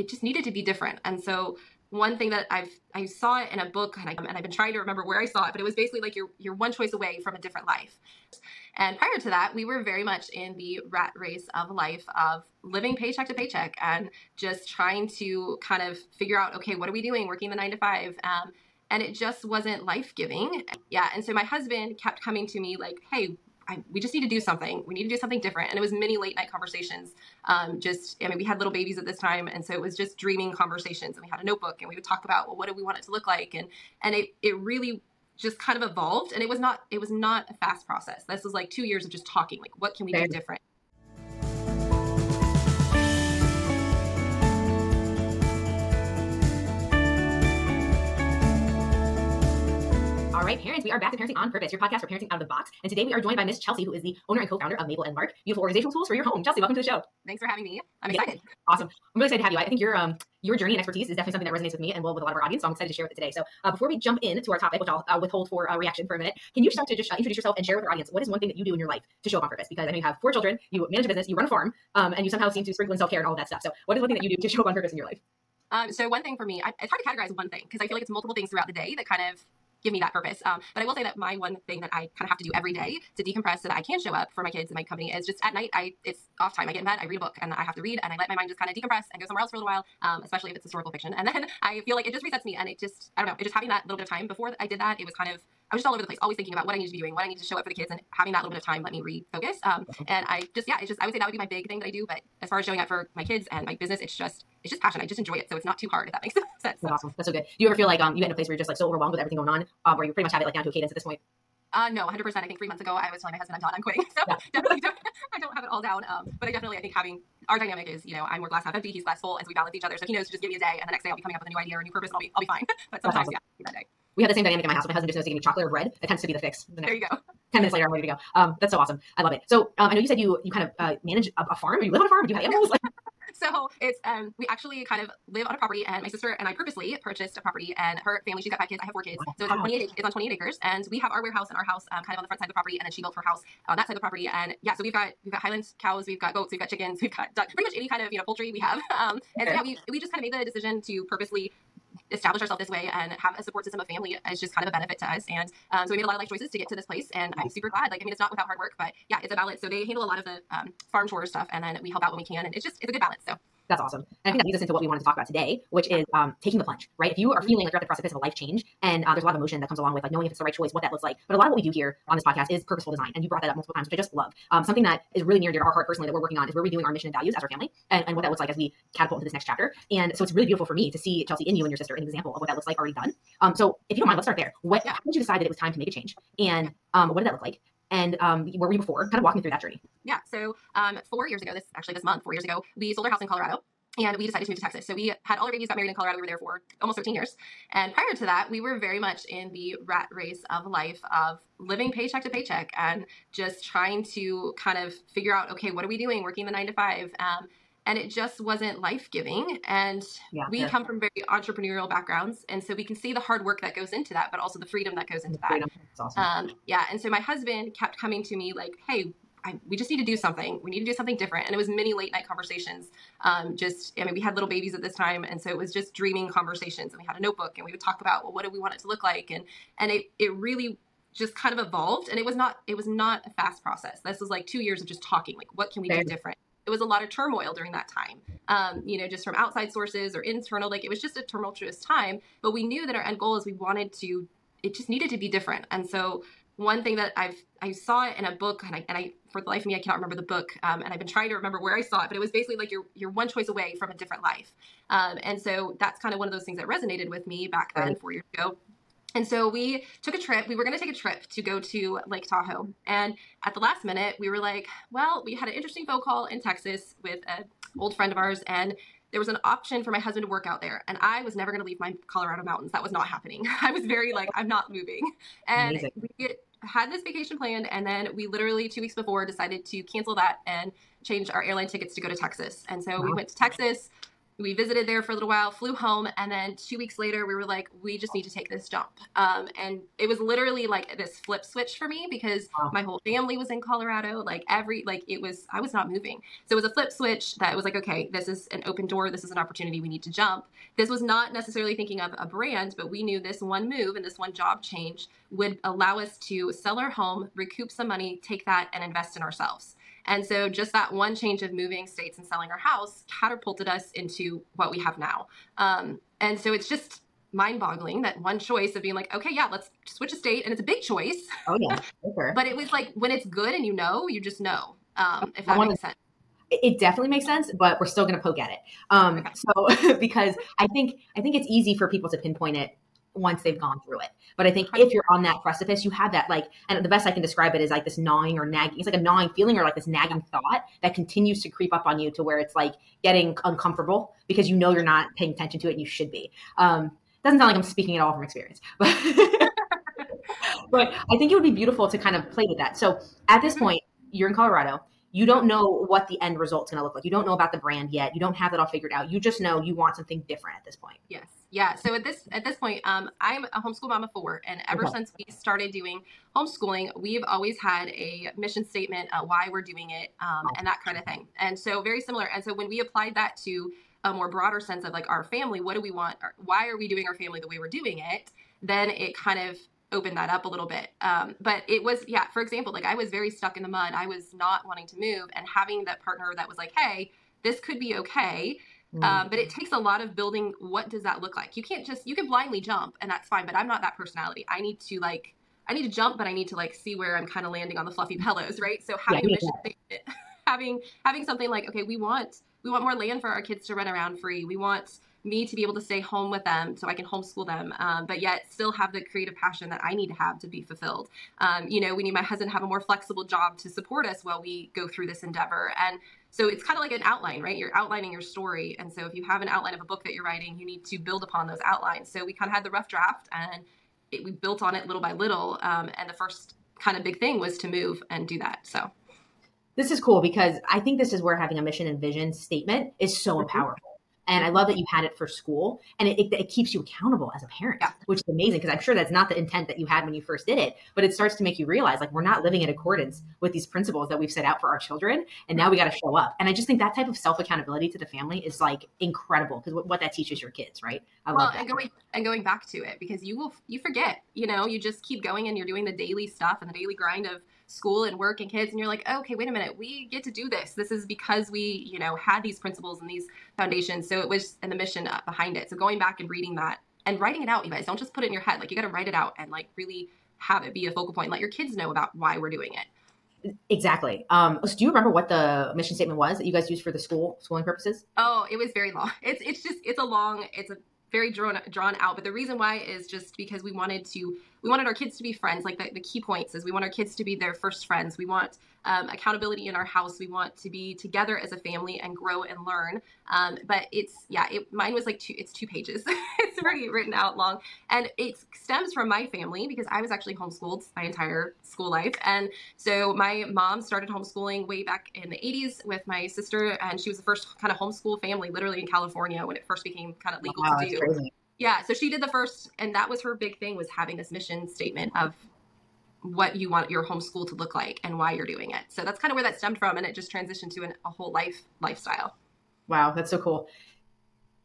it just needed to be different. And so one thing that I've I saw it in a book and, I, and I've been trying to remember where I saw it, but it was basically like you're you're one choice away from a different life. And prior to that, we were very much in the rat race of life of living paycheck to paycheck and just trying to kind of figure out okay, what are we doing, working the nine to five. Um, and it just wasn't life giving. Yeah, and so my husband kept coming to me like, "Hey, I, we just need to do something. We need to do something different. And it was many late night conversations. Um, just, I mean, we had little babies at this time. And so it was just dreaming conversations. And we had a notebook and we would talk about, well, what do we want it to look like? And, and it, it really just kind of evolved. And it was not, it was not a fast process. This was like two years of just talking, like, what can we do different? All right, parents, we are back to Parenting on Purpose, your podcast for parenting out of the box. And today we are joined by Miss Chelsea, who is the owner and co-founder of Maple and Lark, beautiful organizational tools for your home. Chelsea, welcome to the show. Thanks for having me. I'm excited. Awesome. I'm really excited to have you. I think your um your journey and expertise is definitely something that resonates with me and well with a lot of our audience. So I'm excited to share with it today. So uh, before we jump into our topic, which I'll uh, withhold for uh, reaction for a minute, can you start to just uh, introduce yourself and share with our audience what is one thing that you do in your life to show up on purpose? Because I know you have four children, you manage a business, you run a farm, um, and you somehow seem to sprinkle in self care and all that stuff. So what is one thing that you do to show up on purpose in your life? Um, so one thing for me, I, it's hard to categorize one thing because I feel like it's multiple things throughout the day that kind of give me that purpose. Um, but I will say that my one thing that I kind of have to do every day to decompress so that I can show up for my kids and my company is just at night. I it's off time. I get in bed, I read a book, and I have to read, and I let my mind just kind of decompress and go somewhere else for a little while. Um, especially if it's historical fiction, and then I feel like it just resets me, and it just I don't know, it just having that little bit of time before I did that, it was kind of I was just all over the place, always thinking about what I need to be doing, what I need to show up for the kids, and having that little bit of time let me refocus. Um, and I just, yeah, it's just, I would say that would be my big thing that I do. But as far as showing up for my kids and my business, it's just, it's just passion. I just enjoy it, so it's not too hard. If that makes sense. That's awesome. That's so good. Do you ever feel like um, you get in a place where you're just like so overwhelmed with everything going on, um, where you pretty much have it like down to a cadence at this point? Uh, no, 100%. I think three months ago, I was telling my husband I'm done, I'm quitting. So yeah. definitely don't, I don't have it all down. Um, but I definitely, I think having our dynamic is, you know, I'm more glass half empty, he's glass full, and so we balance each other. So he knows to just give me a day, and the next day I'll be coming up with a new idea or a new purpose, and I'll be, I'll be fine. but sometimes, awesome. yeah, that day we have the same dynamic in my house. My husband just knows to give me chocolate or bread. It tends to be the fix. The there you go. Ten minutes later, I'm ready to go. Um, that's so awesome. I love it. So um, I know you said you you kind of uh, manage a, a farm. Or you live on a farm. Do you have animals? so it's um we actually kind of live on a property and my sister and I purposely purchased a property and her family she's got five kids I have four kids so it's on 28 it's on 28 acres and we have our warehouse and our house um, kind of on the front side of the property and then she built her house on that side of the property and yeah so we've got we've got Highland cows we've got goats we've got chickens we've got ducks pretty much any kind of you know poultry we have um and so yeah we, we just kind of made the decision to purposely establish ourselves this way and have a support system of family is just kind of a benefit to us. And um, so we made a lot of life choices to get to this place, and I'm super glad. Like, I mean, it's not without hard work, but yeah, it's a balance. So they handle a lot of the um, farm chores stuff, and then we help out when we can, and it's just it's a good balance. So that's awesome. And I think that leads us into what we wanted to talk about today, which is um, taking the plunge, right? If you are feeling like you're at the precipice of a life change and uh, there's a lot of emotion that comes along with like knowing if it's the right choice, what that looks like. But a lot of what we do here on this podcast is purposeful design. And you brought that up multiple times, which I just love. Um, something that is really near and dear to our heart personally that we're working on is we're redoing our mission and values as our family and, and what that looks like as we catapult into this next chapter. And so it's really beautiful for me to see Chelsea in you and your sister an example of what that looks like already done. Um, so if you don't mind, let's start there. What, how did you decide that it was time to make a change? And um, what did that look like? And um, where were you before? Kind of walk me through that journey. Yeah. So um, four years ago, this actually this month, four years ago, we sold our house in Colorado and we decided to move to Texas. So we had all our babies got married in Colorado. We were there for almost 13 years. And prior to that, we were very much in the rat race of life of living paycheck to paycheck and just trying to kind of figure out, okay, what are we doing? Working the nine to five. Um, and it just wasn't life giving. And yeah, we come from very entrepreneurial backgrounds, and so we can see the hard work that goes into that, but also the freedom that goes into that. Awesome. Um, yeah, and so my husband kept coming to me like, "Hey, I, we just need to do something. We need to do something different. And it was many late night conversations. Um, just, I mean, we had little babies at this time. And so it was just dreaming conversations. And we had a notebook and we would talk about, well, what do we want it to look like? And, and it, it really just kind of evolved. And it was not, it was not a fast process. This was like two years of just talking, like, what can we do different? It was a lot of turmoil during that time, um, you know, just from outside sources or internal. Like it was just a tumultuous time. But we knew that our end goal is we wanted to, it just needed to be different. And so one thing that I've I saw it in a book and I, and I for the life of me I cannot remember the book um, and I've been trying to remember where I saw it but it was basically like you're you're one choice away from a different life um, and so that's kind of one of those things that resonated with me back then four years ago and so we took a trip. We were going to take a trip to go to Lake Tahoe. And at the last minute, we were like, well, we had an interesting phone call in Texas with an old friend of ours. And there was an option for my husband to work out there and i was never going to leave my colorado mountains that was not happening i was very like i'm not moving and Amazing. we had this vacation planned and then we literally two weeks before decided to cancel that and change our airline tickets to go to texas and so wow. we went to texas we visited there for a little while, flew home, and then two weeks later, we were like, we just need to take this jump. Um, and it was literally like this flip switch for me because my whole family was in Colorado. Like every, like it was, I was not moving. So it was a flip switch that was like, okay, this is an open door. This is an opportunity. We need to jump. This was not necessarily thinking of a brand, but we knew this one move and this one job change would allow us to sell our home, recoup some money, take that, and invest in ourselves. And so just that one change of moving states and selling our house catapulted us into what we have now. Um, and so it's just mind boggling that one choice of being like, okay, yeah, let's switch a state. And it's a big choice. Oh, yeah. Sure. but it was like when it's good and you know, you just know, um, if that makes sense it definitely makes sense but we're still going to poke at it um, okay. so because i think i think it's easy for people to pinpoint it once they've gone through it. But I think if you're on that precipice, you have that like, and the best I can describe it is like this gnawing or nagging. It's like a gnawing feeling or like this nagging thought that continues to creep up on you to where it's like getting uncomfortable because you know you're not paying attention to it and you should be. Um, doesn't sound like I'm speaking at all from experience, but but I think it would be beautiful to kind of play with that. So at this mm-hmm. point, you're in Colorado you don't know what the end result's going to look like. You don't know about the brand yet. You don't have it all figured out. You just know you want something different at this point. Yes. Yeah. So at this at this point, um, I'm a homeschool mom of four, and ever okay. since we started doing homeschooling, we've always had a mission statement, uh, why we're doing it, um, and that kind of thing. And so very similar. And so when we applied that to a more broader sense of like our family, what do we want? Why are we doing our family the way we're doing it? Then it kind of open that up a little bit. Um, but it was, yeah, for example, like I was very stuck in the mud. I was not wanting to move, and having that partner that was like, hey, this could be okay. Mm. Um, but it takes a lot of building. What does that look like? You can't just, you can blindly jump, and that's fine. But I'm not that personality. I need to like, I need to jump, but I need to like see where I'm kind of landing on the fluffy pillows, right? So having yeah, a mission having having something like, okay, we want we want more land for our kids to run around free. We want me to be able to stay home with them so I can homeschool them, um, but yet still have the creative passion that I need to have to be fulfilled. Um, you know, we need my husband to have a more flexible job to support us while we go through this endeavor. And so it's kind of like an outline, right? You're outlining your story. And so if you have an outline of a book that you're writing, you need to build upon those outlines. So we kind of had the rough draft and it, we built on it little by little. Um, and the first kind of big thing was to move and do that. So this is cool because I think this is where having a mission and vision statement is so mm-hmm. And I love that you had it for school and it, it, it keeps you accountable as a parent, yeah. which is amazing because I'm sure that's not the intent that you had when you first did it, but it starts to make you realize like we're not living in accordance with these principles that we've set out for our children. And now we got to show up. And I just think that type of self accountability to the family is like incredible because what, what, that teaches your kids, right? I well, and going, and going back to it because you will, you forget, you know, you just keep going and you're doing the daily stuff and the daily grind of, school and work and kids and you're like oh, okay wait a minute we get to do this this is because we you know had these principles and these foundations so it was and the mission behind it. So going back and reading that and writing it out you guys don't just put it in your head. Like you got to write it out and like really have it be a focal point. Let your kids know about why we're doing it. Exactly. Um so do you remember what the mission statement was that you guys used for the school schooling purposes? Oh it was very long. It's it's just it's a long it's a very drawn drawn out. But the reason why is just because we wanted to we wanted our kids to be friends. Like the, the key points is we want our kids to be their first friends. We want um, accountability in our house. We want to be together as a family and grow and learn. Um, but it's yeah, it, mine was like two. It's two pages. it's already written out long, and it stems from my family because I was actually homeschooled my entire school life, and so my mom started homeschooling way back in the 80s with my sister, and she was the first kind of homeschool family, literally in California when it first became kind of legal wow, to do. Crazy yeah so she did the first and that was her big thing was having this mission statement of what you want your homeschool to look like and why you're doing it so that's kind of where that stemmed from and it just transitioned to an, a whole life lifestyle wow that's so cool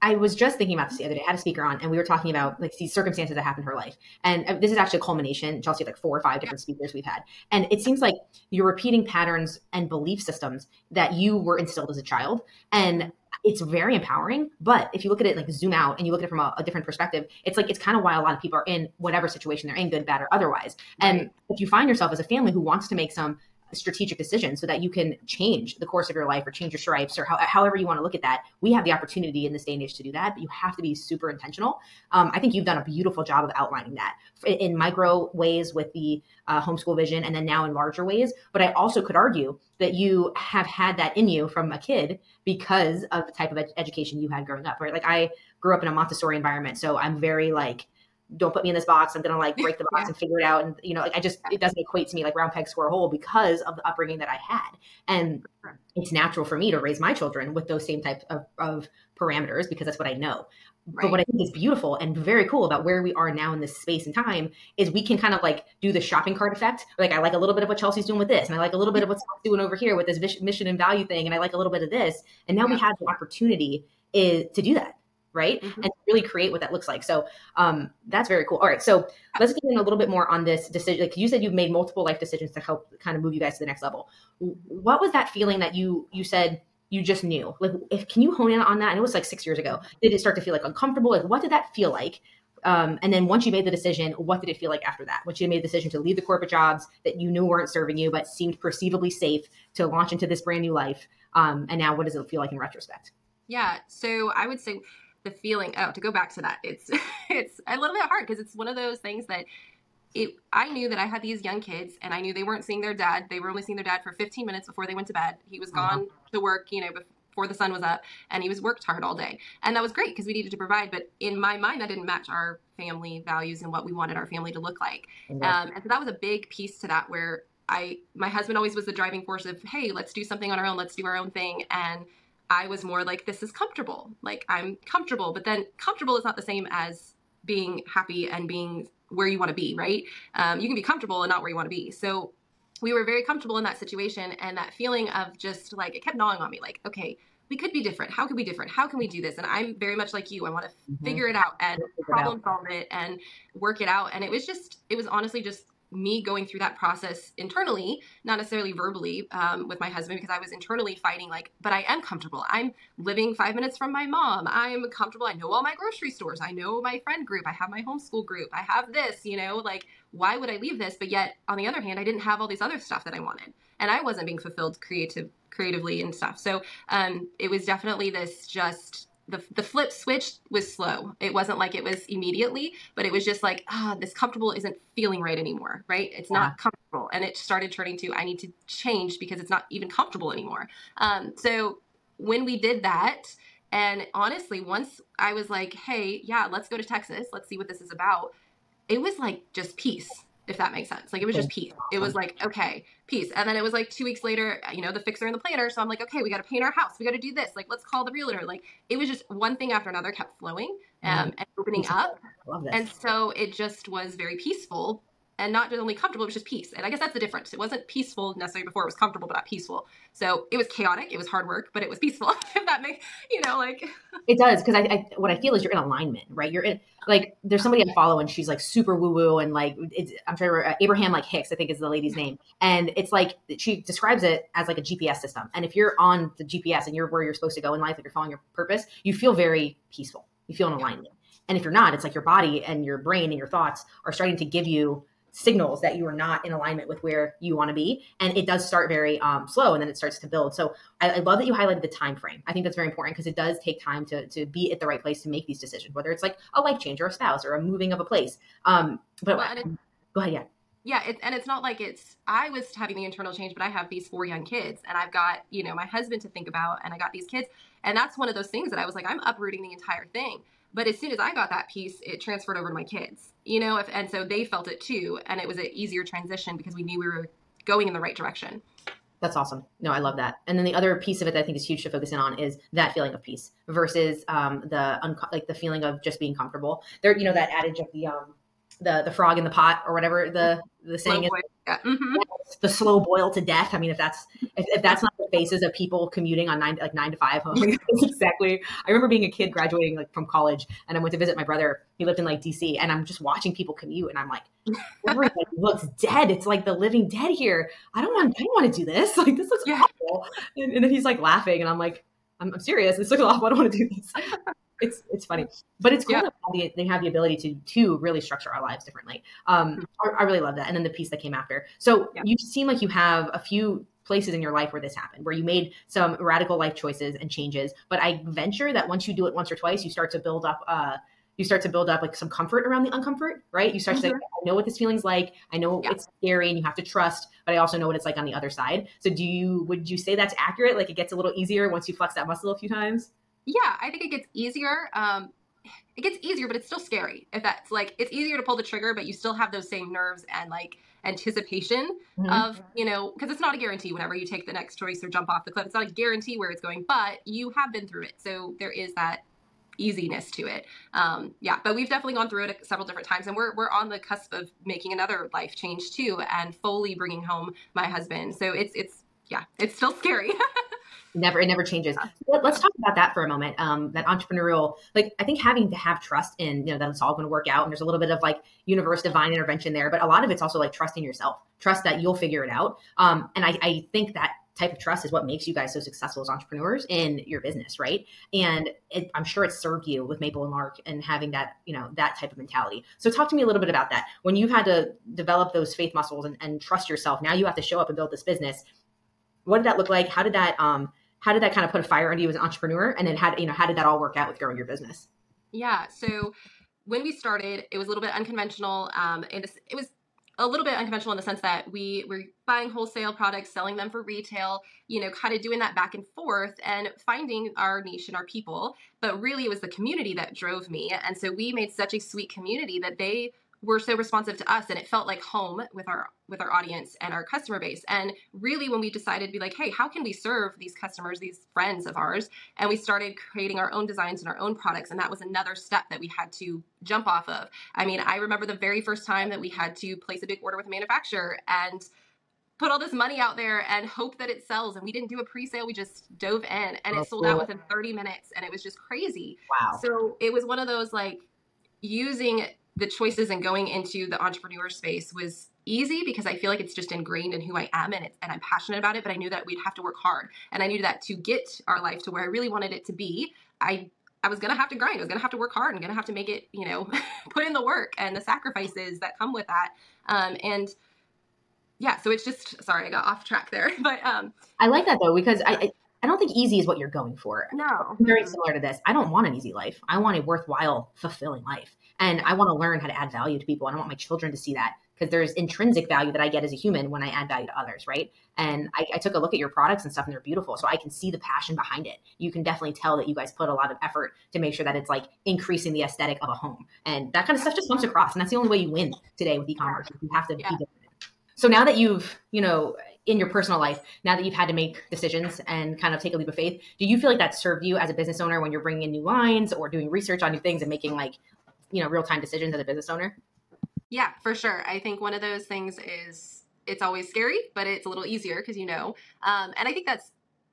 I was just thinking about this the other day. I had a speaker on, and we were talking about like these circumstances that happened in her life. And uh, this is actually a culmination. Chelsea, like four or five different speakers we've had, and it seems like you're repeating patterns and belief systems that you were instilled as a child. And it's very empowering. But if you look at it like zoom out and you look at it from a, a different perspective, it's like it's kind of why a lot of people are in whatever situation they're in, good, bad, or otherwise. Right. And if you find yourself as a family who wants to make some strategic decision so that you can change the course of your life or change your stripes or how, however you want to look at that. We have the opportunity in this day and age to do that, but you have to be super intentional. Um, I think you've done a beautiful job of outlining that in micro ways with the uh, homeschool vision and then now in larger ways. But I also could argue that you have had that in you from a kid because of the type of ed- education you had growing up, right? Like I grew up in a Montessori environment. So I'm very like, don't put me in this box. I'm gonna like break the box Yeah. and figure it out. And you know, like I just it doesn't equate to me like round peg square hole because of the upbringing that I had. And it's natural for me to raise my children with those same types of, of parameters because that's what I know. But what I think is beautiful and very cool about where we are now in this space and time is we can kind of like do the shopping cart effect. Like I like a little bit of what Chelsea's doing with this, and I like a little bit of what's doing over here with this mission and value thing, and I like a little bit of this. And now we have the opportunity is to do that, right? Mhm. And really create what that looks like. So um, that's very cool. All right, so let's get in a little bit more on this decision. Like you said, you've made multiple life decisions to help kind of move you guys to the next level. What was that feeling that you you said? You just knew. Like, if can you hone in on that? And it was like six years ago. Did it start to feel like uncomfortable? Like, what did that feel like? Um, and then once you made the decision, what did it feel like after that? Once you made the decision to leave the corporate jobs that you knew weren't serving you, but seemed perceivably safe to launch into this brand new life. Um, and now, what does it feel like in retrospect? Yeah. So I would say the feeling. Oh, to go back to that, it's it's a little bit hard because it's one of those things that it. I knew that I had these young kids, and I knew they weren't seeing their dad. They were only seeing their dad for 15 minutes before they went to bed. He was Uh-huh. gone to work, you know, before the sun was up, and he was worked hard all day, and that was great because we needed to provide. But in my mind, that didn't match our family values and what we wanted our family to look like. Um, and so that was a big piece to that where I, my husband always was the driving force of, hey, let's do something on our own, let's do our own thing. And I was more like, this is comfortable. Like I'm comfortable, but then comfortable is not the same as being happy and being where you want to be, right? Um, you can be comfortable and not where you want to be. So we were very comfortable in that situation. And that feeling of just like, it kept gnawing on me like, okay, we could be different. How could we be different? How can we do this? And I'm very much like you. I want to Mhm. figure it out and problem solve it and work it out. And it was just, it was honestly just me going through that process internally, not necessarily verbally um, with my husband, because I was internally fighting, like, but I am comfortable. I'm living five minutes from my mom. I'm comfortable. I know all my grocery stores. I know my friend group. I have my homeschool group. I have this, you know, like, why would I leave this? But yet, on the other hand, I didn't have all these other stuff that I wanted. And I wasn't being fulfilled creative creatively and stuff. So um, it was definitely this just the, the flip switch was slow. It wasn't like it was immediately, but it was just like, ah, this comfortable isn't feeling right anymore, right? It's Yeah. not comfortable. And it started turning to, I need to change because it's not even comfortable anymore. Um, so when we did that, and honestly, once I was like, hey, yeah, let's go to Texas, let's see what this is about, it was like just peace, if that makes sense. Like it was just peace. It was like, okay, peace. And then it was like two weeks later, you know, the fixer and the planner. So I'm like, okay, we got to paint our house. We got to do this. Like, let's call the realtor. Like, it was just one thing after another kept flowing um, and opening up. Love this. And so it just was very peaceful and not just only comfortable, it was just peace. And I guess that's the difference. It wasn't peaceful necessarily before, it was comfortable, but not peaceful. So it was chaotic, it was hard work, but it was peaceful. if that makes, you know, like, It does because I, I what I feel is you're in alignment, right? You're in like there's somebody I follow and she's like super woo woo and like it's I'm trying to remember, uh, Abraham like Hicks I think is the lady's name and it's like she describes it as like a GPS system and if you're on the GPS and you're where you're supposed to go in life, like you're following your purpose, you feel very peaceful. You feel in alignment. And if you're not, it's like your body and your brain and your thoughts are starting to give you signals that you are not in alignment with where you want to be and it does start very um, slow and then it starts to build so I, I love that you highlighted the time frame i think that's very important because it does take time to, to be at the right place to make these decisions whether it's like a life change or a spouse or a moving of a place um, but Well, it- go ahead yeah yeah, it, and it's not like it's, I was having the internal change, but I have these four young kids and I've got, you know, my husband to think about and I got these kids. And that's one of those things that I was like, I'm uprooting the entire thing. But as soon as I got that peace, it transferred over to my kids, you know, if, and so they felt it too. And it was an easier transition because we knew we were going in the right direction. That's awesome. No, I love that. And then the other piece of it that I think is huge to focus in on is that feeling of peace versus um, the unco- like the feeling of just being comfortable. There, you know, that adage of the um, the the frog in the pot or whatever the the saying is. Yeah. mhm. the slow boil to death. I mean, if that's if, if that's not the faces of people commuting on nine like nine to five, home, that's exactly. I remember being a kid graduating like from college, and I went to visit my brother. He lived in like DC, and I'm just watching people commute, and I'm like, everybody looks dead. It's like the living dead here. I don't want. I don't want to do this. Like this looks Yeah. awful. And, and then he's like laughing, and I'm like, I'm, I'm serious. This looks awful. I don't want to do this. It's it's funny, but it's cool Yeah. that they have the ability to to really structure our lives differently. Um, I, I really love that. And then the piece that came after. So Yeah. you seem like you have a few places in your life where this happened, where you made some radical life choices and changes. But I venture that once you do it once or twice, you start to build up. Uh, you start to build up like some comfort around the uncomfort, right? You start to say, Mhm. I know what this feeling's like. I know Yeah. it's scary and you have to trust, but I also know what it's like on the other side. So do you would you say that's accurate? Like it gets a little easier once you flex that muscle a few times? Yeah, I think it gets easier. Um, it gets easier, but it's still scary. If that's like it's easier to pull the trigger, but you still have those same nerves and like anticipation mm-hmm. of you know because it's not a guarantee whenever you take the next choice or jump off the cliff. It's not a guarantee where it's going, but you have been through it, so there is that easiness to it. Um, yeah, but we've definitely gone through it several different times, and we're we're on the cusp of making another life change too, and fully bringing home my husband. So it's it's yeah, it's still scary. never it never changes. Let's talk about that for a moment um that entrepreneurial like i think having to have trust in you know that it's all going to work out and there's a little bit of like universe divine intervention there but a lot of it's also like trusting yourself trust that you'll figure it out um and i, I think that type of trust is what makes you guys so successful as entrepreneurs in your business right? And it, i'm sure it served you with maple and lark and having that you know that type of mentality. So talk to me a little bit about that. When you've had to develop those faith muscles and, and trust yourself now you have to show up and build this business. What did that look like? How did that um how did that kind of put a fire under you as an entrepreneur? And then how you know how did that all work out with growing your business? Yeah so when we started it was a little bit unconventional um, and it was a little bit unconventional in the sense that we were buying wholesale products selling them for retail you know kind of doing that back and forth and finding our niche and our people. But really it was the community that drove me. And so we made such a sweet community that they were so responsive to us and it felt like home with our with our audience and our customer base and really when we decided to be like hey how can we serve these customers these friends of ours and we started creating our own designs and our own products and that was another step that we had to jump off of i mean i remember the very first time that we had to place a big order with a manufacturer and put all this money out there and hope that it sells. And we didn't do a pre-sale. We just dove in and it oh, sold out within 30 minutes and it was just crazy. Wow. So it was one of those like using the choices and going into the entrepreneur space was easy because I feel like it's just ingrained in who I am and and I'm passionate about it. But I knew that we'd have to work hard, and I knew that to get our life to where I really wanted it to be, I I was gonna have to grind. I was gonna have to work hard and gonna have to make it, you know, put in the work and the sacrifices that come with that. Um, and yeah, so it's just sorry I got off track there, but um, I like that though because I, I I don't think easy is what you're going for. No. very similar to this. I don't want an easy life. I want a worthwhile, fulfilling life. And I want to learn how to add value to people. And I want my children to see that because there's intrinsic value that I get as a human when I add value to others, right? And I, I, took a look at your products and stuff, and they're beautiful. So I can see the passion behind it. You can definitely tell that you guys put a lot of effort to make sure that it's like increasing the aesthetic of a home. And that kind of stuff just comes across. And that's the only way you win today with e commerce. You have to yeah. be different. So now that you've, you know, in your personal life, now that you've had to make decisions and kind of take a leap of faith, do you feel like that served you as a business owner when you're bringing in new lines or doing research on new things and making like, you know, real time decisions as a business owner? Yeah, for sure. I think one of those things is it's always scary, but it's a little easier because you know. Um, and I think that's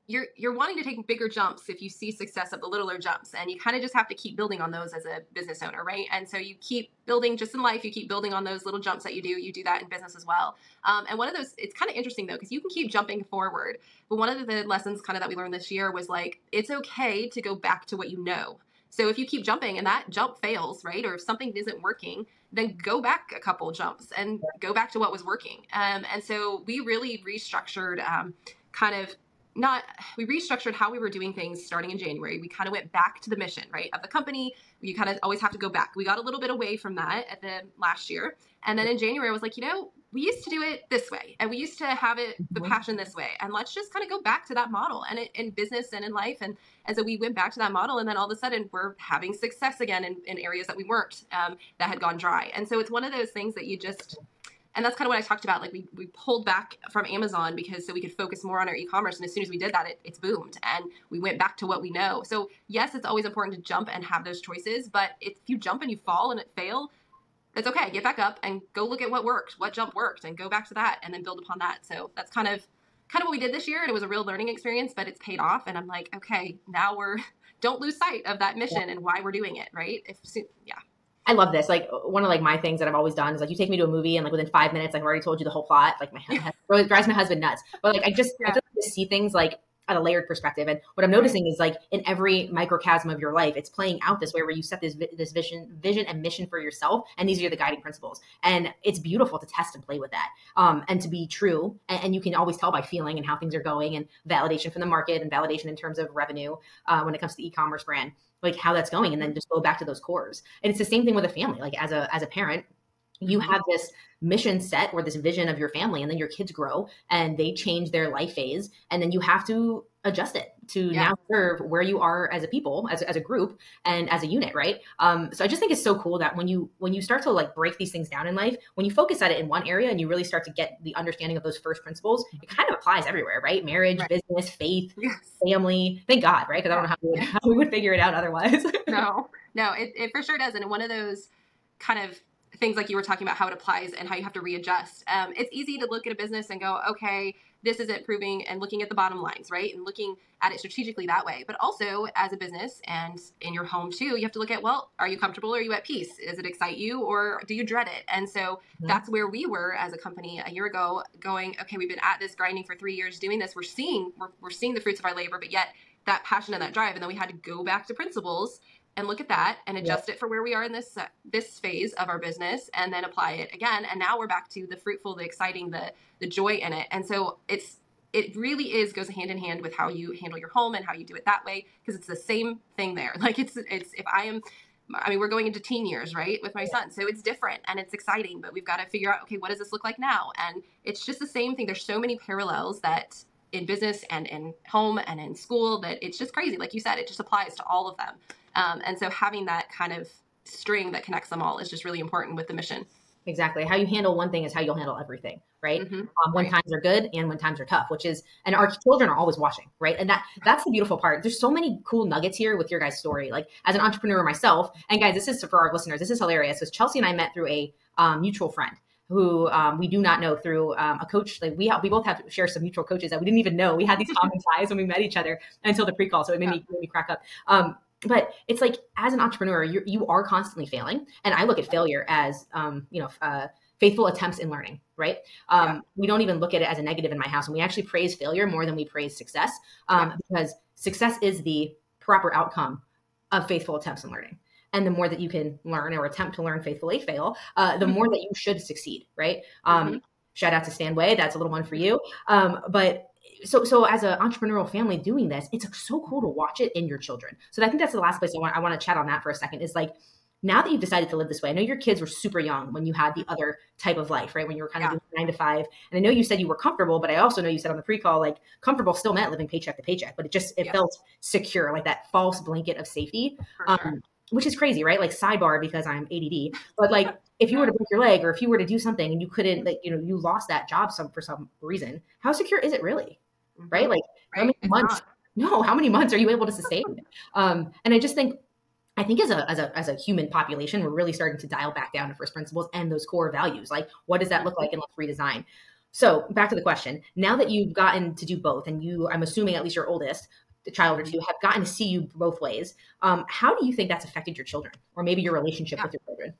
you're you're wanting to take bigger jumps if you see success of the littler jumps and you kind of just have to keep building on those as a business owner right and so you keep building just in life you keep building on those little jumps that you do you do that in business as well um, and one of those it's kind of interesting though because you can keep jumping forward but one of the lessons kind of that we learned this year was like it's okay to go back to what you know so if you keep jumping and that jump fails right or if something isn't working then go back a couple jumps and go back to what was working um, and so we really restructured um, kind of not we restructured how we were doing things starting in January. We kind of went back to the mission, right, of the company. You kind of always have to go back. We got a little bit away from that at the last year. And then in January I was like, you know, we used to do it this way and we used to have it the mm-hmm. passion this way and let's just kind of go back to that model and it, in business and in life and and so we went back to that model and then all of a sudden we're having success again in, in areas that we weren't um, that had gone dry and so it's one of those things that you just and that's kind of what I talked about. Like we, we pulled back from Amazon because so we could focus more on our e-commerce. And as soon as we did that, it, it's boomed and we went back to what we know. So yes, it's always important to jump and have those choices. But if you jump and you fall and it fail, that's okay. Get back up and go look at what worked, what jump worked, and go back to that and then build upon that. So that's kind of kind of what we did this year. And it was a real learning experience, but it's paid off. And I'm like, okay, now we're don't lose sight of that mission and why we're doing it, right? If yeah. I love this. Like one of like my things that I've always done is like you take me to a movie and like within five minutes I've already told you the whole plot. Like my it drives my husband nuts. But like I just yeah. I like see things like at a layered perspective. And what I'm noticing is like in every microcosm of your life, it's playing out this way where you set this this vision, vision and mission for yourself, and these are the guiding principles. And it's beautiful to test and play with that, um, and to be true. And, and, you can always tell by feeling and how things are going, and validation from the market, and validation in terms of revenue uh, when it comes to the e-commerce brand like how that's going and then just go back to those cores and it's the same thing with a family like as a as a parent you have this mission set or this vision of your family and then your kids grow and they change their life phase and then you have to adjust it to yeah. now serve where you are as a people as, as a group and as a unit right? Um, so i just think it's so cool that when you when you start to like break these things down in life when you focus at it in one area and you really start to get the understanding of those first principles it kind of applies everywhere right? Marriage right. business faith yes. family. Thank god right? Because i don't know how we, would, how we would figure it out otherwise. No. No it, it for sure does and one of those kind of things like you were talking about how it applies and how you have to readjust. Um, it's easy to look at a business and go, okay, this isn't proving, and looking at the bottom lines, right? And looking at it strategically that way. But also, as a business and in your home too, you have to look at, well, are you comfortable? Are you at peace? Does it excite you or do you dread it? And so mm-hmm. that's where we were as a company a year ago going, okay, we've been at this grinding for three years doing this. We're seeing, we're, we're seeing the fruits of our labor, but yet that passion and that drive. And then we had to go back to principles and look at that and adjust yep. it for where we are in this uh, this phase of our business and then apply it again and now we're back to the fruitful the exciting the the joy in it and so it's it really is goes hand in hand with how you handle your home and how you do it that way because it's the same thing there like it's it's if i am I mean, we're going into teen years, right, with my son. So it's different and it's exciting, but we've got to figure out, okay, what does this look like now? And it's just the same thing. There's so many parallels that in business and in home and in school that it's just crazy. Like you said, it just applies to all of them. Um, and so having that kind of string that connects them all is just really important with the mission. Exactly. How you handle one thing is how you'll handle everything, right? Mm-hmm. Um, when right. times are good and when times are tough, which is, and our children are always watching, right? And that that's the beautiful part. There's so many cool nuggets here with your guys' story. Like as an entrepreneur myself, and guys, this is for our listeners. This is hilarious because Chelsea and I met through a um, mutual friend who um, we do not know through um, a coach. Like we have, we both have to share some mutual coaches that we didn't even know. We had these common ties when we met each other until the pre-call. So it made, yeah. me, made me crack up. Um, but it's like as an entrepreneur, you you are constantly failing, and I look at failure as um, you know. Uh, faithful attempts in learning, right? Um, yeah. We don't even look at it as a negative in my house, and we actually praise failure more than we praise success um, yeah. because success is the proper outcome of faithful attempts in learning. And the more that you can learn or attempt to learn faithfully, fail, uh, the mm-hmm. more that you should succeed, right? Um, mm-hmm. Shout out to Stan Way, that's a little one for you. Um, but so so as an entrepreneurial family doing this it's so cool to watch it in your children so i think that's the last place i want i want to chat on that for a second is like now that you've decided to live this way i know your kids were super young when you had the other type of life right when you were kind of yeah. doing nine to five and i know you said you were comfortable but i also know you said on the pre-call like comfortable still meant living paycheck to paycheck but it just it yeah. felt secure like that false blanket of safety um, sure. which is crazy right like sidebar because i'm add but like if you were to break your leg or if you were to do something and you couldn't like you know you lost that job some for some reason how secure is it really right? Like right. how many it's months? Not. No, how many months are you able to sustain? um, and I just think I think as a, as a as a human population, we're really starting to dial back down to first principles and those core values. Like, what does that look like, and let's redesign. So, back to the question. Now that you've gotten to do both, and you, I'm assuming at least your oldest, the child or two, have gotten to see you both ways. Um, how do you think that's affected your children, or maybe your relationship yeah. with your children?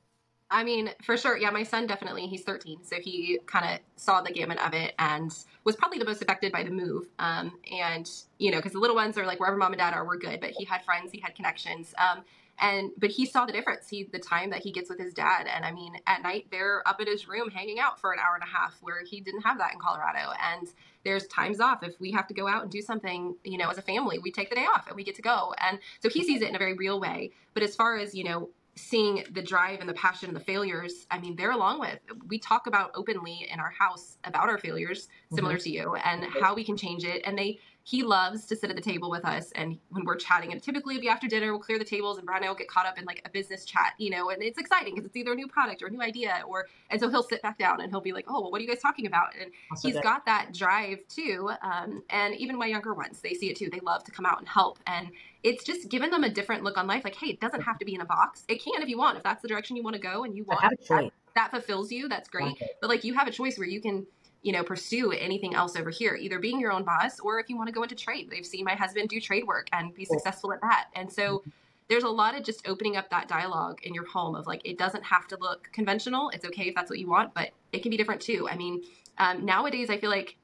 I mean, for sure. Yeah, my son definitely, he's 13. So he kind of saw the gamut of it and was probably the most affected by the move. Um, and, you know, because the little ones are like, wherever mom and dad are, we're good. But he had friends, he had connections. Um, and, but he saw the difference. He, the time that he gets with his dad. And I mean, at night, they're up at his room hanging out for an hour and a half where he didn't have that in Colorado. And there's times off. If we have to go out and do something, you know, as a family, we take the day off and we get to go. And so he sees it in a very real way. But as far as, you know, seeing the drive and the passion and the failures i mean they're along with we talk about openly in our house about our failures similar mm-hmm. to you and how we can change it and they he loves to sit at the table with us and when we're chatting and typically it'll be after dinner we'll clear the tables and Brad and I will get caught up in like a business chat you know and it's exciting because it's either a new product or a new idea or and so he'll sit back down and he'll be like oh well what are you guys talking about and he's that. got that drive too um, and even my younger ones they see it too they love to come out and help and it's just given them a different look on life like hey it doesn't have to be in a box it can if you want if that's the direction you want to go and you want that, that fulfills you that's great but like you have a choice where you can you know, pursue anything else over here, either being your own boss or if you want to go into trade. They've seen my husband do trade work and be successful at that. And so mm-hmm. there's a lot of just opening up that dialogue in your home of like, it doesn't have to look conventional. It's okay if that's what you want, but it can be different too. I mean, um, nowadays I feel like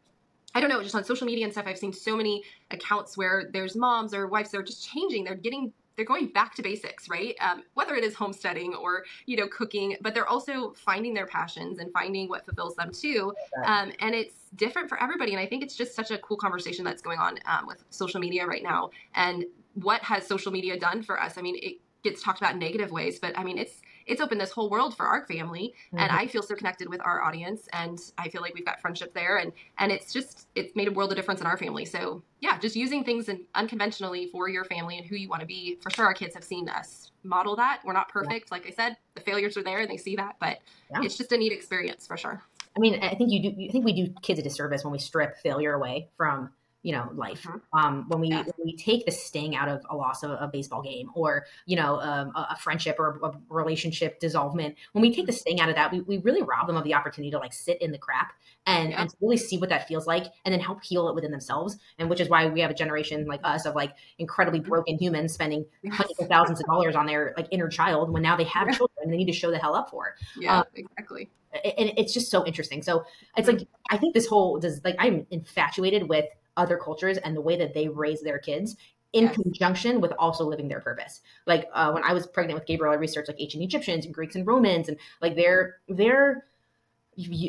I don't know, just on social media and stuff, I've seen so many accounts where there's moms or wives that are just changing. They're getting they're going back to basics, right? Um, whether it is homesteading or you know cooking, but they're also finding their passions and finding what fulfills them too. Um, and it's different for everybody. And I think it's just such a cool conversation that's going on um, with social media right now. And what has social media done for us? I mean, it, gets talked about in negative ways but i mean it's it's opened this whole world for our family mm-hmm. and i feel so connected with our audience and i feel like we've got friendship there and and it's just it's made a world of difference in our family so yeah just using things in, unconventionally for your family and who you want to be for sure our kids have seen us model that we're not perfect yeah. like i said the failures are there and they see that but yeah. it's just a neat experience for sure i mean i think you do i think we do kids a disservice when we strip failure away from you know life mm-hmm. um, when we when we take the sting out of a loss of a baseball game or you know um, a, a, friendship or a relationship dissolvement when we take the mm-hmm. sting out of that we, we really rob them of the opportunity to like sit in the crap and yeah. and really see what that feels like and then help heal it within themselves and which is why we have a generation like us of like incredibly mm-hmm. broken humans spending hundreds of thousands of dollars on their like inner child when now they have children and they need to show the hell up for yeah um, exactly and it's just so interesting so it's like i think this whole does like i'm infatuated with other cultures and the way that they raise their kids in yes. conjunction with also living their purpose. Like uh, when I was pregnant with Gabriel, I researched like ancient Egyptians and Greeks and Romans and like their their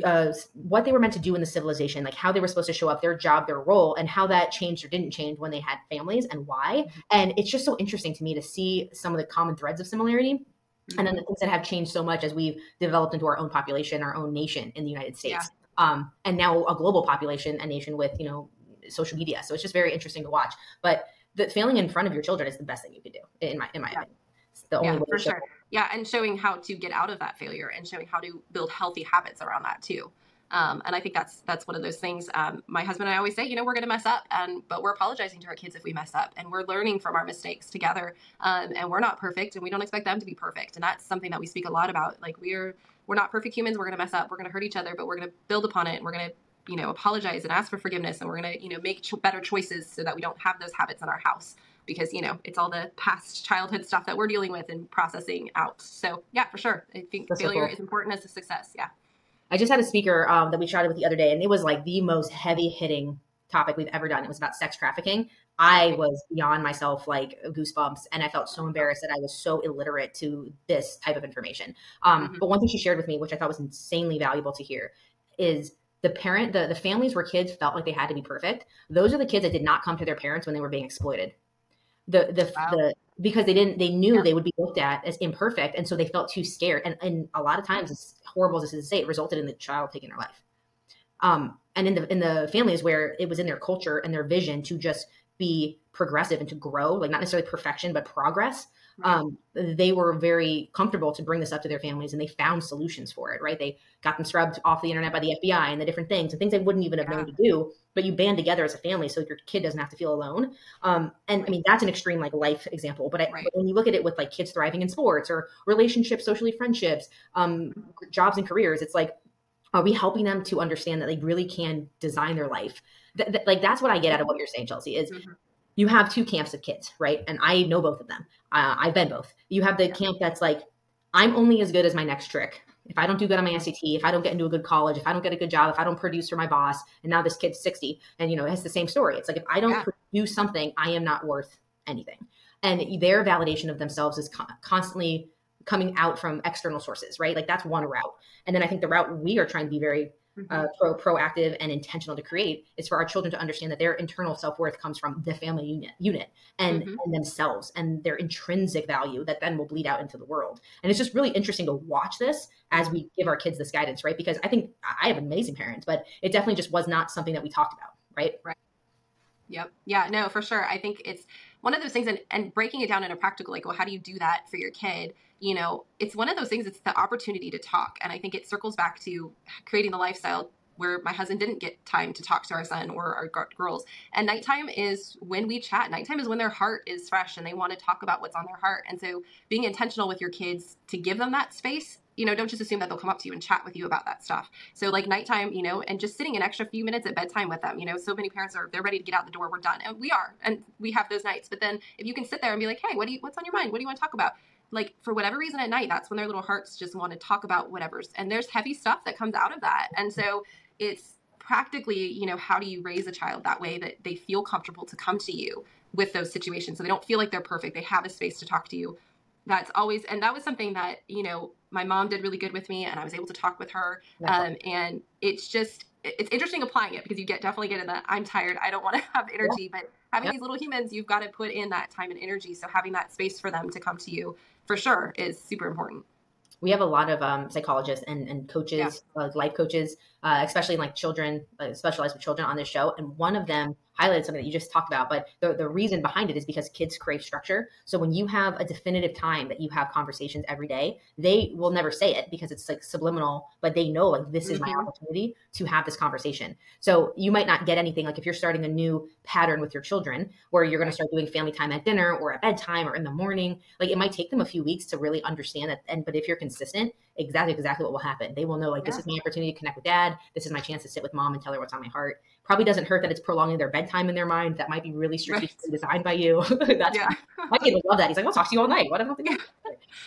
uh, what they were meant to do in the civilization, like how they were supposed to show up, their job, their role, and how that changed or didn't change when they had families and why. Mm-hmm. And it's just so interesting to me to see some of the common threads of similarity. Mm-hmm. And then the things that have changed so much as we've developed into our own population, our own nation in the United States. Yeah. Um, and now a global population, a nation with, you know, social media. So it's just very interesting to watch. But the failing in front of your children is the best thing you can do, in my in my yeah. opinion. It's the only yeah, for sure. Yeah, and showing how to get out of that failure and showing how to build healthy habits around that too. Um, and I think that's that's one of those things. Um, my husband and I always say, you know, we're going to mess up, and but we're apologizing to our kids if we mess up, and we're learning from our mistakes together. Um, and we're not perfect, and we don't expect them to be perfect. And that's something that we speak a lot about. Like we're we're not perfect humans. We're going to mess up. We're going to hurt each other, but we're going to build upon it, and we're going to you know apologize and ask for forgiveness and we're going to you know make cho- better choices so that we don't have those habits in our house. Because you know it's all the past childhood stuff that we're dealing with and processing out. So yeah for sure. I think That's failure so cool. is important as a success yeah. I just had a speaker um, that we chatted with the other day and it was like the most heavy hitting topic we've ever done. It was about sex trafficking. I was beyond myself like goosebumps and i felt so embarrassed that i was so illiterate to this type of information. Um, mm-hmm. but one thing she shared with me which i thought was insanely valuable to hear is the parent the, the families where kids felt like they had to be perfect those are the kids that did not come to their parents when they were being exploited the the, wow. the because they didn't they knew yeah. they would be looked at as imperfect and so they felt too scared and, and a lot of times as horrible as this is to say it resulted in the child taking their life um and in the in the families where it was in their culture and their vision to just be progressive and to grow like not necessarily perfection but progress um, they were very comfortable to bring this up to their families and they found solutions for it, right? They got them scrubbed off the internet by the FBI and the different things and things they wouldn't even have yeah. known to do, but you band together as a family so your kid doesn't have to feel alone. Um, and I mean, that's an extreme like life example, but, I, right. but, when you look at it with like kids thriving in sports or relationships, socially friendships, um, jobs and careers, it's like, are we helping them to understand that they really can design their life? Th- th- like that's what I get out of what you're saying, Chelsea, is mm-hmm you have two camps of kids, right? And I know both of them. Uh, I've been both. You have the yeah. camp that's like, I'm only as good as my next trick. If I don't do good on my SAT, if I don't get into a good college, if I don't get a good job, if I don't produce for my boss, and now this kid's 60, and you know, it's the same story. It's like if I don't yeah. produce something, I am not worth anything. And their validation of themselves is con- constantly coming out from external sources, right? Like that's one route. And then I think the route we are trying to be very uh, mm-hmm. pro proactive and intentional to create is for our children to understand that their internal self-worth comes from the family unit unit and, mm-hmm. and themselves and their intrinsic value that then will bleed out into the world. And it's just really interesting to watch this as we give our kids this guidance right? Because i think i have amazing parents but it definitely just was not something that we talked about right? Right. Yep. Yeah no for sure. I think it's one of those things and, and breaking it down in a practical like well how do you do that for your kid you know it's one of those things it's the opportunity to talk and i think it circles back to creating the lifestyle where my husband didn't get time to talk to our son or our girls. And nighttime is when we chat. Nighttime is when their heart is fresh and they want to talk about what's on their heart. And so being intentional with your kids to give them that space you know, don't just assume that they'll come up to you and chat with you about that stuff. So like nighttime, you know, and just sitting an extra few minutes at bedtime with them. You know, so many parents are they're ready to get out the door. We're done, and we are, and we have those nights. But then if you can sit there and be like, hey, what do you what's on your mind? What do you want to talk about? Like for whatever reason at night, that's when their little hearts just want to talk about whatever's. And there's heavy stuff that comes out of that, and so it's practically, you know, how do you raise a child that way that they feel comfortable to come to you with those situations so they don't feel like they're perfect. They have a space to talk to you that's always and that was something that you know my mom did really good with me and i was able to talk with her um, and it's just it's interesting applying it because you get definitely get in the i'm tired i don't want to have energy but having Yep. these little humans, you've got to put in that time and energy. So having that space for them to come to you for sure is super important. we have a lot of um, psychologists and, and coaches, Yeah. uh, life coaches, uh, especially in like children, uh, specialized with children on this show. And one of them highlighted something that you just talked about, but the, the reason behind it is because kids crave structure. So when you have a definitive time that you have conversations every day, they will never say it because it's like subliminal, but they know like this is my Mhm. opportunity to have this conversation. So you might not get anything like if you're starting a new pattern with your children where you're going to start doing family time at dinner or at bedtime or in the morning, like it might take them a few weeks to really understand that. And but if you're consistent, exactly exactly what will happen. They will know like this is my opportunity to connect with dad. This is my chance to sit with mom and tell her what's on my heart. Probably doesn't hurt that it's prolonging their bedtime in their mind. That might be really strategically designed by you. That's Yeah. my kid would love that. He's like, I'll talk to you all night. What about the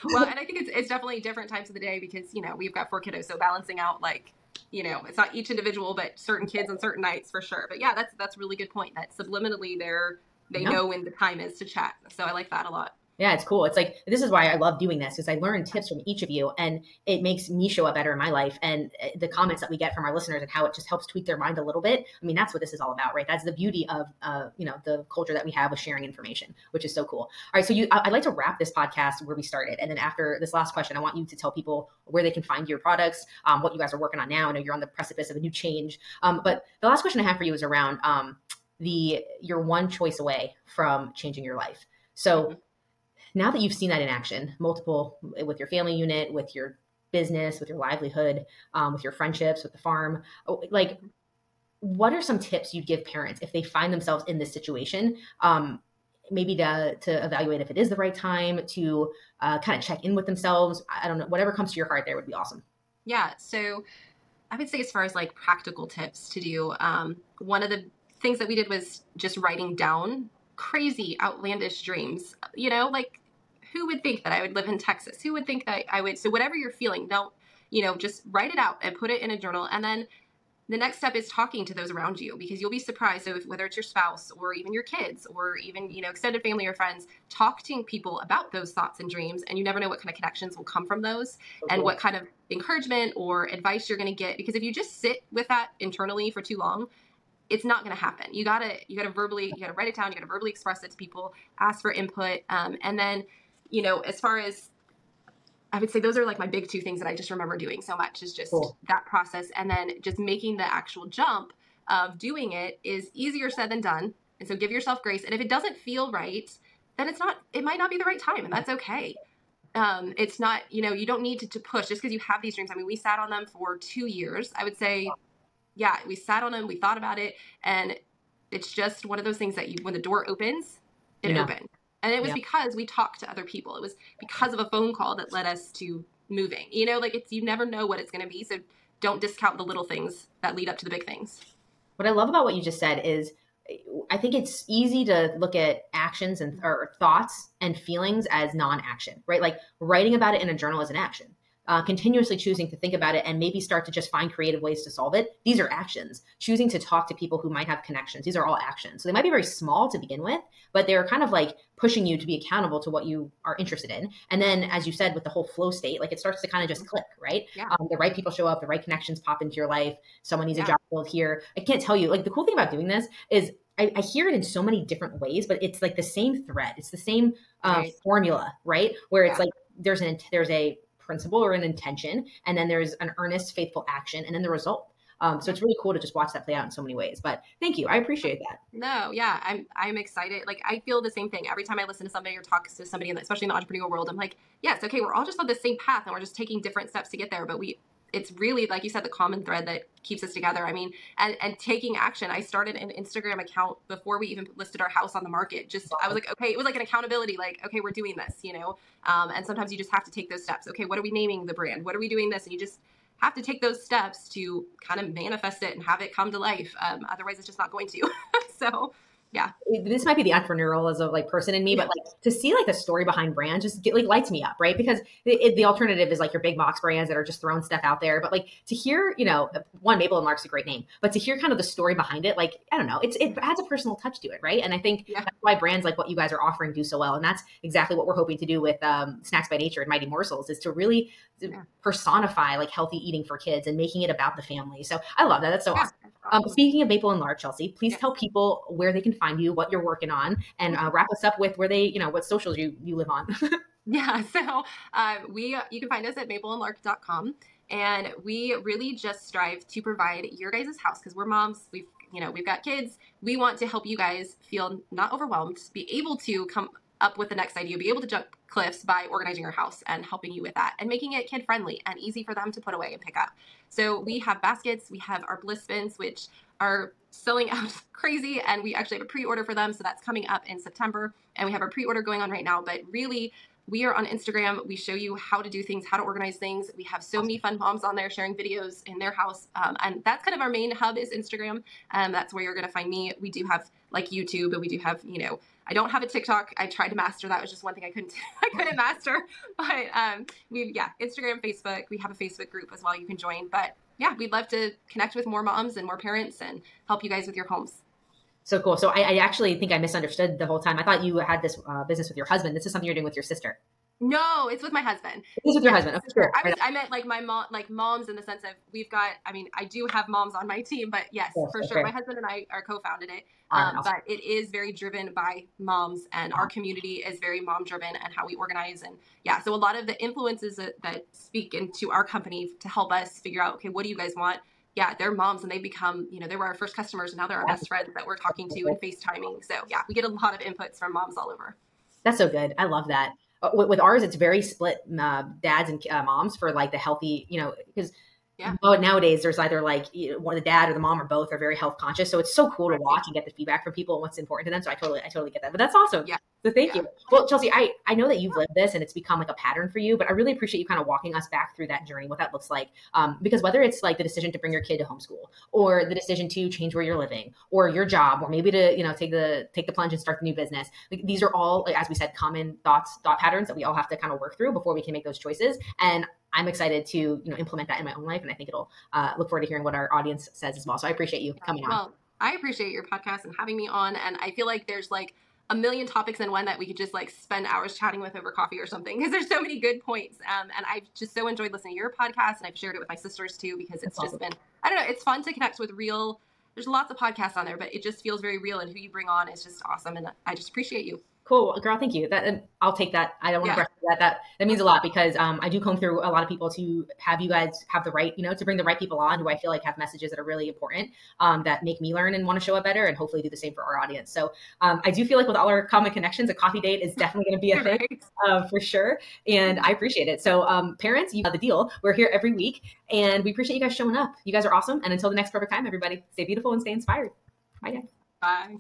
well, and I think it's, it's definitely different times of the day because, you know, we've got four kiddos. So balancing out like, you know, it's not each individual, but certain kids on certain nights for sure. But yeah, that's, that's a really good point that subliminally they're, they Yeah. know when the time is to chat. So I like that a lot. Yeah, it's cool. It's like this is why I love doing this because I learn tips from each of you, and it makes me show up better in my life. And uh, the comments that we get from our listeners and how it just helps tweak their mind a little bit. I mean, that's what this is all about, right? That's the beauty of uh, you know the culture that we have with sharing information, which is so cool. All right, so you, I- I'd like to wrap this podcast where we started, and then after this last question, I want you to tell people where they can find your products, um, what you guys are working on now. I know you're on the precipice of a new change, um, but the last question I have for you is around um, the you're one choice away from changing your life. So now that you've seen that in action, multiple with your family unit, with your business, with your livelihood, um, with your friendships, with the farm, oh, like what are some tips you'd give parents if they find themselves in this situation? Um, maybe to, to evaluate if it is the right time to uh, kind of check in with themselves. I don't know, whatever comes to your heart there would be awesome. Yeah. So I would say, as far as like practical tips to do, um, one of the things that we did was just writing down crazy, outlandish dreams. You know, like who would think that I would live in Texas? Who would think that I would? So, whatever you're feeling, don't, you know, just write it out and put it in a journal. And then the next step is talking to those around you because you'll be surprised. So, if, whether it's your spouse or even your kids or even, you know, extended family or friends, talk to people about those thoughts and dreams. And you never know what kind of connections will come from those and what kind of encouragement or advice you're going to get because if you just sit with that internally for too long it's not going to happen you gotta you gotta verbally you gotta write it down you gotta verbally express it to people ask for input um, and then you know as far as i would say those are like my big two things that i just remember doing so much is just Cool. that process. And then just making the actual jump of doing it is easier said than done. And so give yourself grace. And if it doesn't feel right then it's not it might not be the right time and that's okay. Um, it's not you know you don't need to, to push just because you have these dreams. I mean we sat on them for two years. I would say yeah we sat on them we thought about it and it's just one of those things that you when the door opens it Yeah. opened and it was Yeah. because we talked to other people it was because of a phone call that led us to moving you know like it's you never know what it's going to be so don't discount the little things that lead up to the big things What I love about what you just said is I think it's easy to look at actions and or thoughts and feelings as non-action, right? Like writing about it in a journal is an action. Uh, continuously choosing to think about it and maybe start to just find creative ways to solve it. These are actions. Choosing to talk to people who might have connections. These are all actions. So they might be very small to begin with, but they're kind of like pushing you to be accountable to what you are interested in. And then, as you said, with the whole flow state, like it starts to kind of just click, right? Yeah. Um, the right people show up, the right connections pop into your life. Someone needs Yeah. a job filled here. I can't tell you. Like the cool thing about doing this is I, I hear it in so many different ways, but it's like the same thread. It's the same uh, Right. formula, right? Where it's Yeah. like there's an there's a principle or an intention, and then there's an earnest, faithful action, and then the result. Um, so it's really cool to just watch that play out in so many ways. But thank you, I appreciate that. No, yeah, I'm I'm excited. Like I feel the same thing every time I listen to somebody or talk to somebody, especially in the entrepreneurial world. I'm like, yes, okay, we're all just on the same path, and we're just taking different steps to get there. But we, it's really like you said, the common thread that keeps us together. I mean, and and taking action. I started an Instagram account before we even listed our house on the market. Just I was like, okay, it was like an accountability. Like, okay, we're doing this, you know. Um, and sometimes you just have to take those steps. Okay, what are we naming the brand? What are we doing this? And you just have to take those steps to kind of manifest it and have it come to life. Um, otherwise, it's just not going to. so this might be the entrepreneurial as a like person in me, but like to see like the story behind brands just get, like lights me up, right? Because it, it- the alternative is like your big box brands that are just throwing stuff out there. But like to hear, you know, one Maple and Lark's a great name, but to hear kind of the story behind it, like I don't know, it's it adds a personal touch to it, right? And I think Yeah. that's why brands like what you guys are offering do so well, and that's exactly what we're hoping to do with um, Snacks by Nature and Mighty Morsels is to really Yeah. personify like healthy eating for kids and making it about the family. So I love that. That's so Yeah, awesome. Um, speaking of Maple and Lark, Chelsea, please Yeah. tell people where they can find you, what you're working on, and uh, wrap us up with where they, you know, what socials you you live on. yeah, so uh, we you can find us at mapleandlark.com. And we really just strive to provide your guys' house because we're moms. We've you know we've got kids. We want to help you guys feel not overwhelmed, be able to come up with the next idea, be able to jump cliffs by organizing your house and helping you with that and making it kid friendly and easy for them to put away and pick up. So we have baskets, we have our bliss bins, which are selling out crazy and we actually have a pre-order for them so that's coming up in september and we have a pre-order going on right now but really we are on Instagram. We show you how to do things, how to organize things. We have so many fun moms on there sharing videos in their house. Um, and that's kind of our main hub is Instagram. Um, that's where you're going to find me. We do have like YouTube and we do have, you know, I don't have a TikTok. I tried to master that. was just one thing I couldn't I couldn't master. But um, we yeah, Instagram, Facebook. We have a Facebook group as well. You can join. But yeah, we'd love to connect with more moms and more parents and help you guys with your homes. So cool. So I, I, actually think I misunderstood the whole time. I thought you had this uh, business with your husband. This is something you're doing with your sister. No, it's with my husband. It's with your husband. Okay, sure. I, was, I meant like my mom, like moms in the sense of we've got. I mean, I do have moms on my team, but yes, yes for okay. sure, my husband and I are co-founded it. Um, awesome. But it is very driven by moms, and our community is very mom-driven, and how we organize, and yeah. So a lot of the influences that, that speak into our company to help us figure out, okay, what do you guys want? yeah, they're moms and they become, you know, they were our first customers and now they're our best friends that we're talking to and FaceTiming. So yeah, we get a lot of inputs from moms all over. That's so good. I love that. Uh, with, with ours, it's very split uh, dads and uh, moms for like the healthy, you know, because yeah. But nowadays, there's either like you know, one of the dad or the mom or both are very health conscious. So it's so cool to watch and get the feedback from people and what's important to them. So I totally, I totally get that. But that's awesome. Yeah. So thank yeah. you. Well, Chelsea, I, I know that you've lived this and it's become like a pattern for you, but I really appreciate you kind of walking us back through that journey, what that looks like. Um, because whether it's like the decision to bring your kid to homeschool or the decision to change where you're living or your job, or maybe to, you know, take the, take the plunge and start the new business. Like, these are all, like, as we said, common thoughts, thought patterns that we all have to kind of work through before we can make those choices. And I'm excited to you know implement that in my own life, and I think it'll uh, look forward to hearing what our audience says as well. So I appreciate you coming on. Well, I appreciate your podcast and having me on, and I feel like there's like a million topics in one that we could just like spend hours chatting with over coffee or something because there's so many good points. Um, and I've just so enjoyed listening to your podcast, and I've shared it with my sisters too because it's That's just awesome. been I don't know, it's fun to connect with real. There's lots of podcasts on there, but it just feels very real, and who you bring on is just awesome, and I just appreciate you. Cool, girl. Thank you. That I'll take that. I don't want yeah. to that. That that means a lot because um, I do comb through a lot of people to have you guys have the right, you know, to bring the right people on who I feel like have messages that are really important um, that make me learn and want to show up better, and hopefully do the same for our audience. So um, I do feel like with all our common connections, a coffee date is definitely going to be a thing uh, for sure, and I appreciate it. So um, parents, you know the deal. We're here every week, and we appreciate you guys showing up. You guys are awesome. And until the next perfect time, everybody, stay beautiful and stay inspired. Bye, guys. Bye.